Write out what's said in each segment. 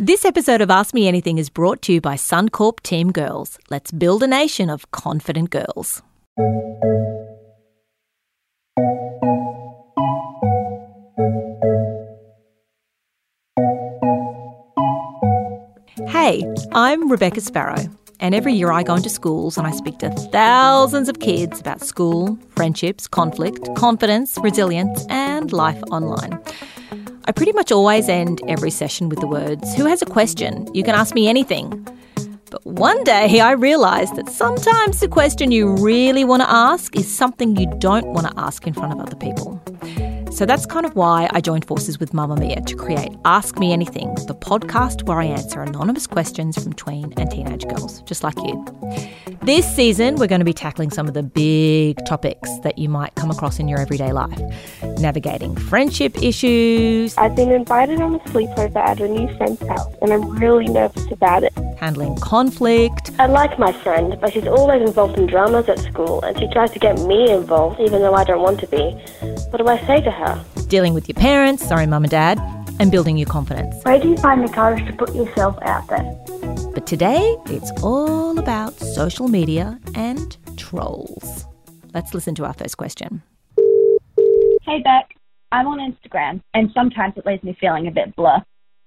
This episode of Ask Me Anything is brought to you by Suncorp Team Girls. Let's build a nation of confident girls. Hey, I'm Rebecca Sparrow, and every year I go into schools and I speak to thousands of kids about school, friendships, conflict, confidence, resilience, and life online. I pretty much always end every session with the words, Who has a question? You can ask me anything. But one day I realised that sometimes the question you really want to ask is something you don't want to ask in front of other people. So that's kind of why I joined forces with Mamamia to create Ask Me Anything, the podcast where I answer anonymous questions from tween and teenage girls, just like you. This season, we're going to be tackling some of the big topics that you might come across in your everyday life navigating friendship issues. I've been invited on a sleepover at a new friend's house, and I'm really nervous about it. Handling conflict. I like my friend, but she's always involved in dramas at school, and she tries to get me involved even though I don't want to be. What do I say to her? Dealing with your parents, sorry, mum and dad, and building your confidence. Where do you find the courage to put yourself out there? But today, it's all about social media and trolls. Let's listen to our first question. Hey Bec, I'm on Instagram and sometimes it leaves me feeling a bit blur.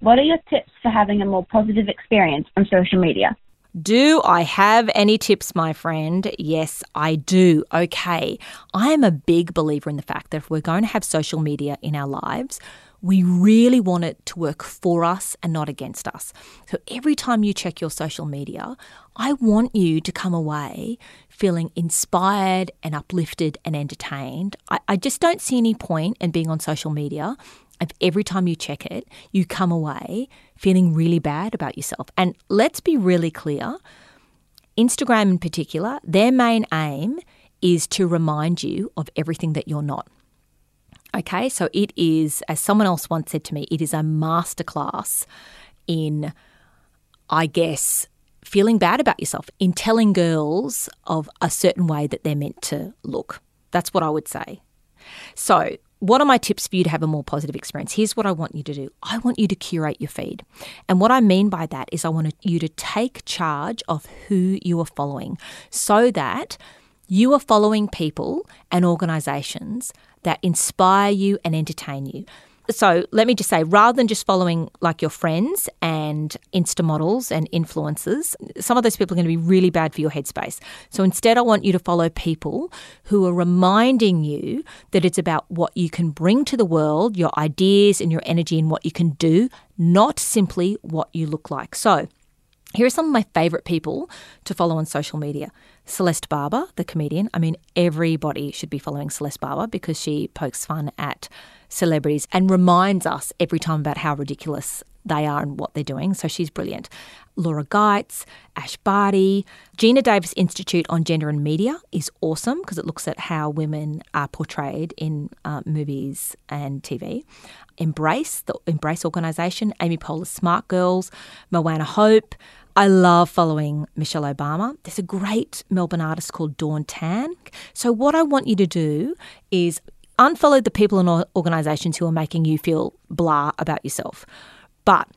What are your tips for having a more positive experience on social media? Do I have any tips, my friend? Yes, I do. Okay. I am a big believer in the fact that if we're going to have social media in our lives, we really want it to work for us and not against us. So every time you check your social media, I want you to come away feeling inspired and uplifted and entertained. I, I just don't see any point in being on social media if every time you check it, you come away feeling really bad about yourself. And let's be really clear Instagram in particular, their main aim is to remind you of everything that you're not. Okay, so it is, as someone else once said to me, it is a masterclass in, I guess, feeling bad about yourself, in telling girls of a certain way that they're meant to look. That's what I would say. So, what are my tips for you to have a more positive experience? Here's what I want you to do I want you to curate your feed. And what I mean by that is I want you to take charge of who you are following so that you are following people and organizations that inspire you and entertain you. So let me just say, rather than just following like your friends and Insta models and influencers, some of those people are going to be really bad for your headspace. So instead, I want you to follow people who are reminding you that it's about what you can bring to the world, your ideas and your energy and what you can do, not simply what you look like. So here are some of my favourite people to follow on social media. Celeste Barber, the comedian. I mean, everybody should be following Celeste Barber because she pokes fun at celebrities and reminds us every time about how ridiculous they are and what they're doing. So she's brilliant. Laura Geitz, Ash Barty, Geena Davis Institute on Gender and Media is awesome because it looks at how women are portrayed in uh, movies and TV. Embrace, the Embrace organisation, Amy Poehler's Smart Girls, Moana Hope. I love following Michelle Obama. There's a great Melbourne artist called Dawn Tan. So, what I want you to do is unfollow the people and organisations who are making you feel blah about yourself. But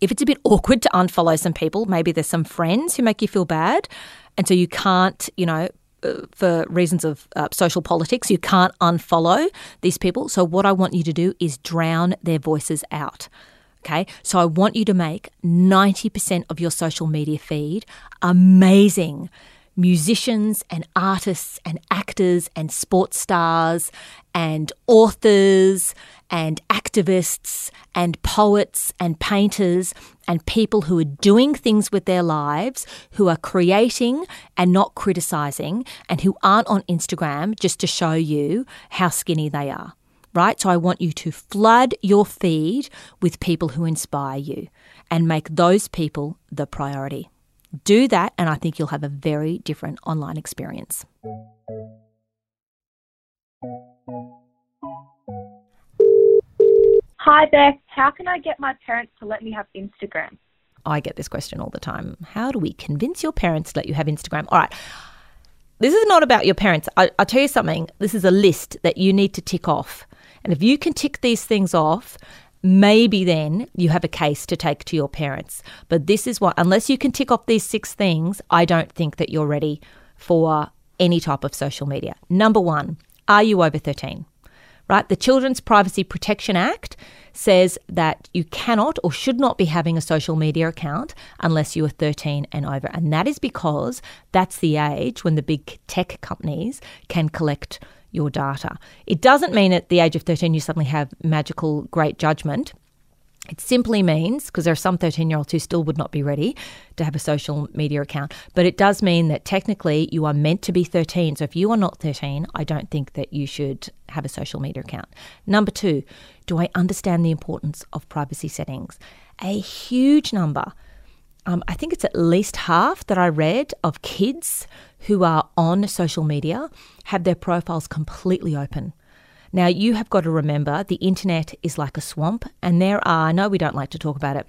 if it's a bit awkward to unfollow some people, maybe there's some friends who make you feel bad, and so you can't, you know, uh, for reasons of uh, social politics, you can't unfollow these people. So, what I want you to do is drown their voices out. Okay, so I want you to make 90% of your social media feed. Amazing. Musicians and artists and actors and sports stars and authors and activists and poets and painters and people who are doing things with their lives, who are creating and not criticizing, and who aren't on Instagram just to show you how skinny they are. Right? So I want you to flood your feed with people who inspire you and make those people the priority. Do that, and I think you'll have a very different online experience. Hi, Bec. How can I get my parents to let me have Instagram? I get this question all the time. How do we convince your parents to let you have Instagram? All right. This is not about your parents. I, will tell you something. This is a list that you need to tick off. And if you can tick these things off, maybe then you have a case to take to your parents. But this is what, unless you can tick off these six things, I don't think that you're ready for any type of social media. Number one, are you over 13? Right? The Children's Privacy Protection Act says that you cannot or should not be having a social media account unless you are 13 and over. And that is because that's the age when the big tech companies can collect your data. It doesn't mean at the age of 13 you suddenly have magical great judgment. It simply means, because there are some 13 year olds who still would not be ready to have a social media account, but it does mean that technically you are meant to be 13. So if you are not 13, I don't think that you should have a social media account. Number two, do I understand the importance of privacy settings? A huge number, um, I think it's at least half that I read of kids who are on social media have their profiles completely open. Now, you have got to remember the internet is like a swamp, and there are, I know we don't like to talk about it,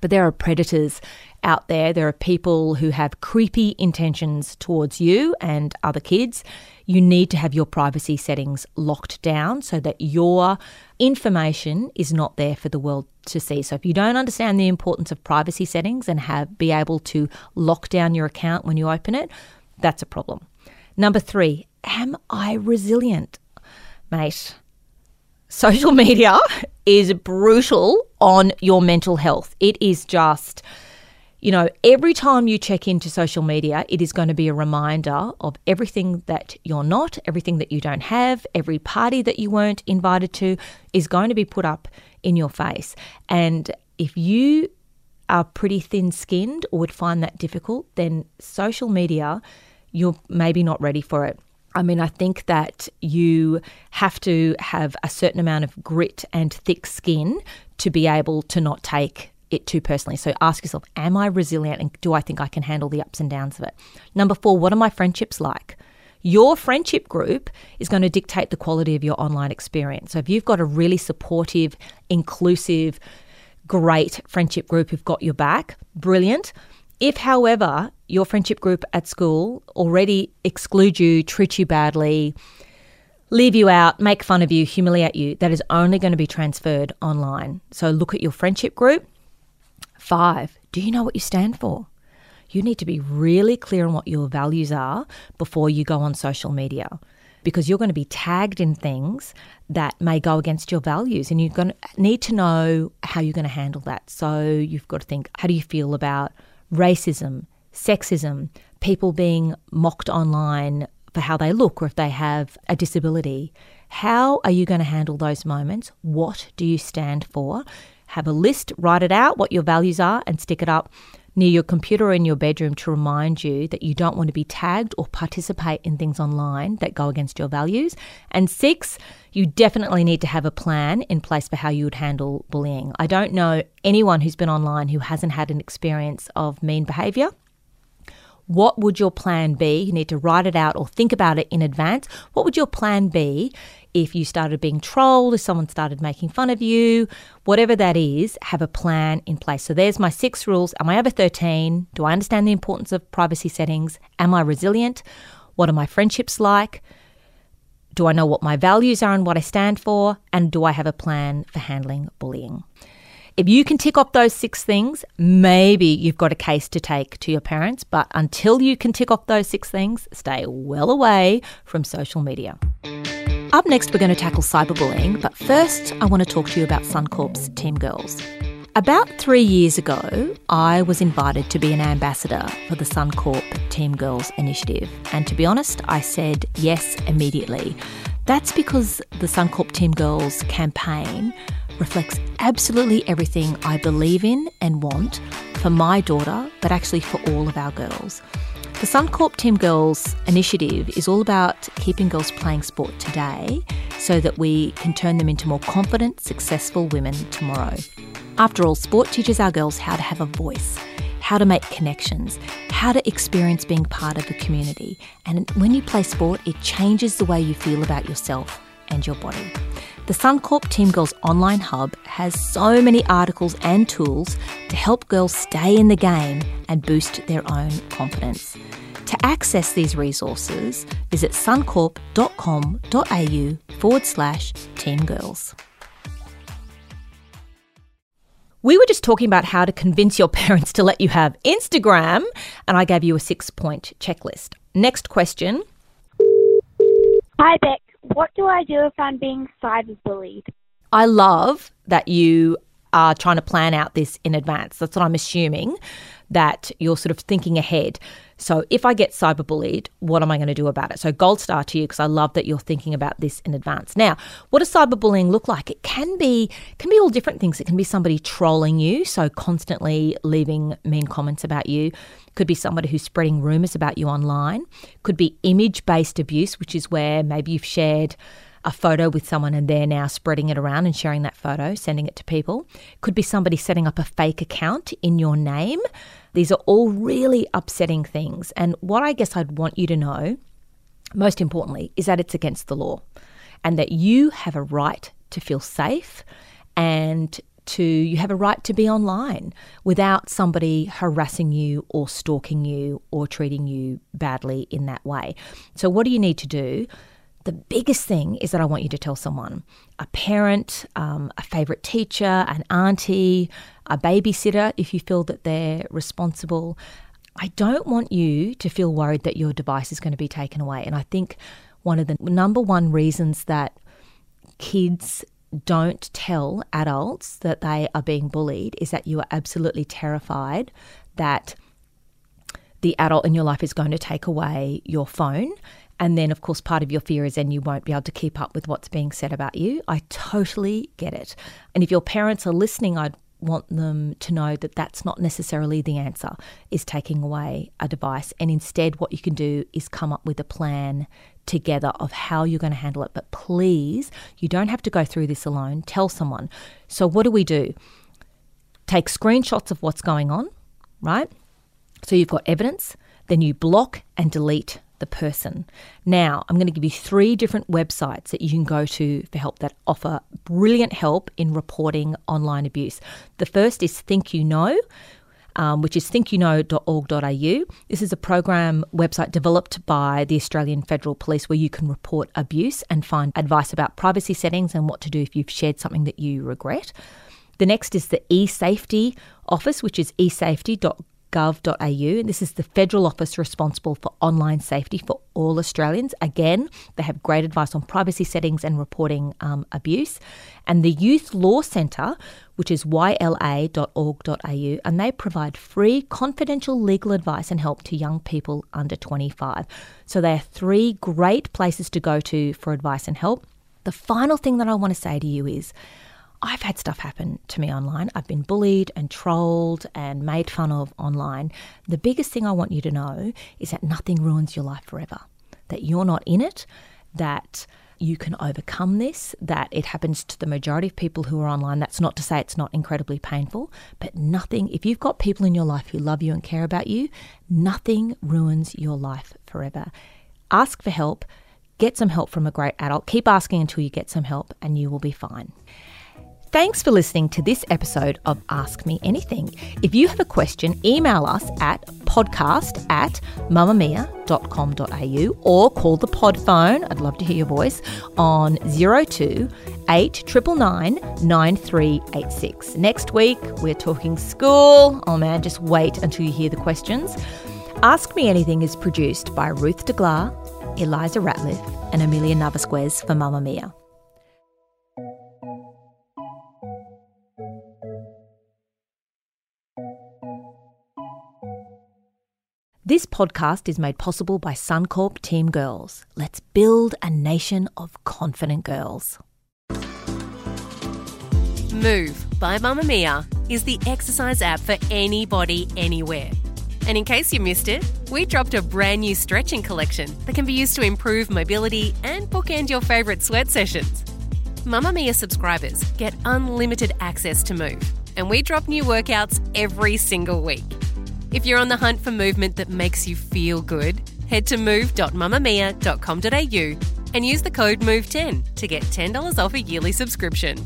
but there are predators out there. There are people who have creepy intentions towards you and other kids. You need to have your privacy settings locked down so that your information is not there for the world to see. So if you don't understand the importance of privacy settings and have be able to lock down your account when you open it, that's a problem. Number 3, am I resilient? mate, social media is brutal on your mental health. It is just, you know, every time you check into social media, it is going to be a reminder of everything that you're not, everything that you don't have, every party that you weren't invited to is going to be put up in your face. And if you are pretty thin skinned or would find that difficult, then social media, you're maybe not ready for it. I mean, I think that you have to have a certain amount of grit and thick skin to be able to not take it too personally. So ask yourself, am I resilient and do I think I can handle the ups and downs of it? Number four, what are my friendships like? Your friendship group is going to dictate the quality of your online experience. So if you've got a really supportive, inclusive, great friendship group who've got your back, brilliant. If, however, your friendship group at school already exclude you, treat you badly, leave you out, make fun of you, humiliate you, that is only going to be transferred online. So look at your friendship group. Five, do you know what you stand for? You need to be really clear on what your values are before you go on social media because you're going to be tagged in things that may go against your values and you're going to need to know how you're going to handle that. So you've got to think how do you feel about racism, sexism, people being mocked online for how they look or if they have a disability. How are you going to handle those moments? What do you stand for? Have a list, write it out, what your values are, and stick it up near your computer or in your bedroom to remind you that you don't want to be tagged or participate in things online that go against your values. And six, you definitely need to have a plan in place for how you would handle bullying. I don't know anyone who's been online who hasn't had an experience of mean behavior. What would your plan be? You need to write it out or think about it in advance. What would your plan be if you started being trolled, if someone started making fun of you, whatever that is, have a plan in place. So there's my six rules. Am I over 13? Do I understand the importance of privacy settings? Am I resilient? What are my friendships like? Do I know what my values are and what I stand for? And do I have a plan for handling bullying? If you can tick off those six things, maybe you've got a case to take to your parents. But until you can tick off those six things, stay well away from social media. Up next, we're going to tackle cyberbullying, but first, I want to talk to you about Suncorp's Team Girls. About three years ago, I was invited to be an ambassador for the Suncorp Team Girls initiative. And to be honest, I said yes immediately. That's because the Suncorp Team Girls campaign reflects absolutely everything I believe in and want for my daughter, but actually for all of our girls. The Suncorp Team Girls initiative is all about keeping girls playing sport today so that we can turn them into more confident, successful women tomorrow. After all, sport teaches our girls how to have a voice, how to make connections, how to experience being part of a community. And when you play sport, it changes the way you feel about yourself and your body. The Suncorp Team Girls online hub has so many articles and tools to help girls stay in the game and boost their own confidence. To access these resources, visit suncorp.com.au forward slash teamgirls. We were just talking about how to convince your parents to let you have Instagram, and I gave you a six point checklist. Next question. Hi, Bec. What do I do if I'm being cyberbullied? I love that you are trying to plan out this in advance. That's what I'm assuming, that you're sort of thinking ahead. So if I get cyberbullied, what am I going to do about it? So gold star to you because I love that you're thinking about this in advance. Now, what does cyberbullying look like? It can be can be all different things. It can be somebody trolling you, so constantly leaving mean comments about you. Could be somebody who's spreading rumors about you online. Could be image-based abuse, which is where maybe you've shared a photo with someone and they're now spreading it around and sharing that photo, sending it to people. Could be somebody setting up a fake account in your name. These are all really upsetting things. And what I guess I'd want you to know, most importantly, is that it's against the law and that you have a right to feel safe and to you have a right to be online without somebody harassing you or stalking you or treating you badly in that way. So what do you need to do? The biggest thing is that I want you to tell someone a parent, um, a favourite teacher, an auntie, a babysitter if you feel that they're responsible. I don't want you to feel worried that your device is going to be taken away. And I think one of the number one reasons that kids don't tell adults that they are being bullied is that you are absolutely terrified that the adult in your life is going to take away your phone and then, of course, part of your fear is then you won't be able to keep up with what's being said about you. I totally get it. And if your parents are listening, I'd want them to know that that's not necessarily the answer, is taking away a device. And instead, what you can do is come up with a plan together of how you're going to handle it. But please, you don't have to go through this alone. Tell someone. So, what do we do? Take screenshots of what's going on, right? So you've got evidence, then you block and delete the person. Now, I'm going to give you three different websites that you can go to for help that offer brilliant help in reporting online abuse. The first is ThinkUKnow. Um, which is thinkuknow.org.au. This is a program website developed by the Australian Federal Police where you can report abuse and find advice about privacy settings and what to do if you've shared something that you regret. The next is the eSafety Office, which is esafety.gov gov.au. And this is the federal office responsible for online safety for all Australians. Again, they have great advice on privacy settings and reporting um, abuse. And the Youth Law Centre, which is yla.org.au, and they provide free confidential legal advice and help to young people under 25. So they are three great places to go to for advice and help. The final thing that I want to say to you is I've had stuff happen to me online. I've been bullied and trolled and made fun of online. The biggest thing I want you to know is that nothing ruins your life forever, that you're not in it, that you can overcome this, that it happens to the majority of people who are online. That's not to say it's not incredibly painful, but nothing, if you've got people in your life who love you and care about you, nothing ruins your life forever. Ask for help, get some help from a great adult, keep asking until you get some help, and you will be fine. Thanks for listening to this episode of Ask Me Anything. If you have a question, email us at podcast at mamamia.com.au or call the pod phone, I'd love to hear your voice, on 02 9386. Next week, we're talking school. Oh man, just wait until you hear the questions. Ask Me Anything is produced by Ruth DeGlar, Elissa Ratliff, and Amelia Navascues for Mamamia. This podcast is made possible by Suncorp Team Girls. Let's build a nation of confident girls. Move by Mamamia is the exercise app for anybody, anywhere. And in case you missed it, we dropped a brand new stretching collection that can be used to improve mobility and bookend your favourite sweat sessions. Mamamia subscribers get unlimited access to Move, and we drop new workouts every single week. If you're on the hunt for movement that makes you feel good, head to move.mamamia.com.au and use the code MOVE10 to get $10 off a yearly subscription.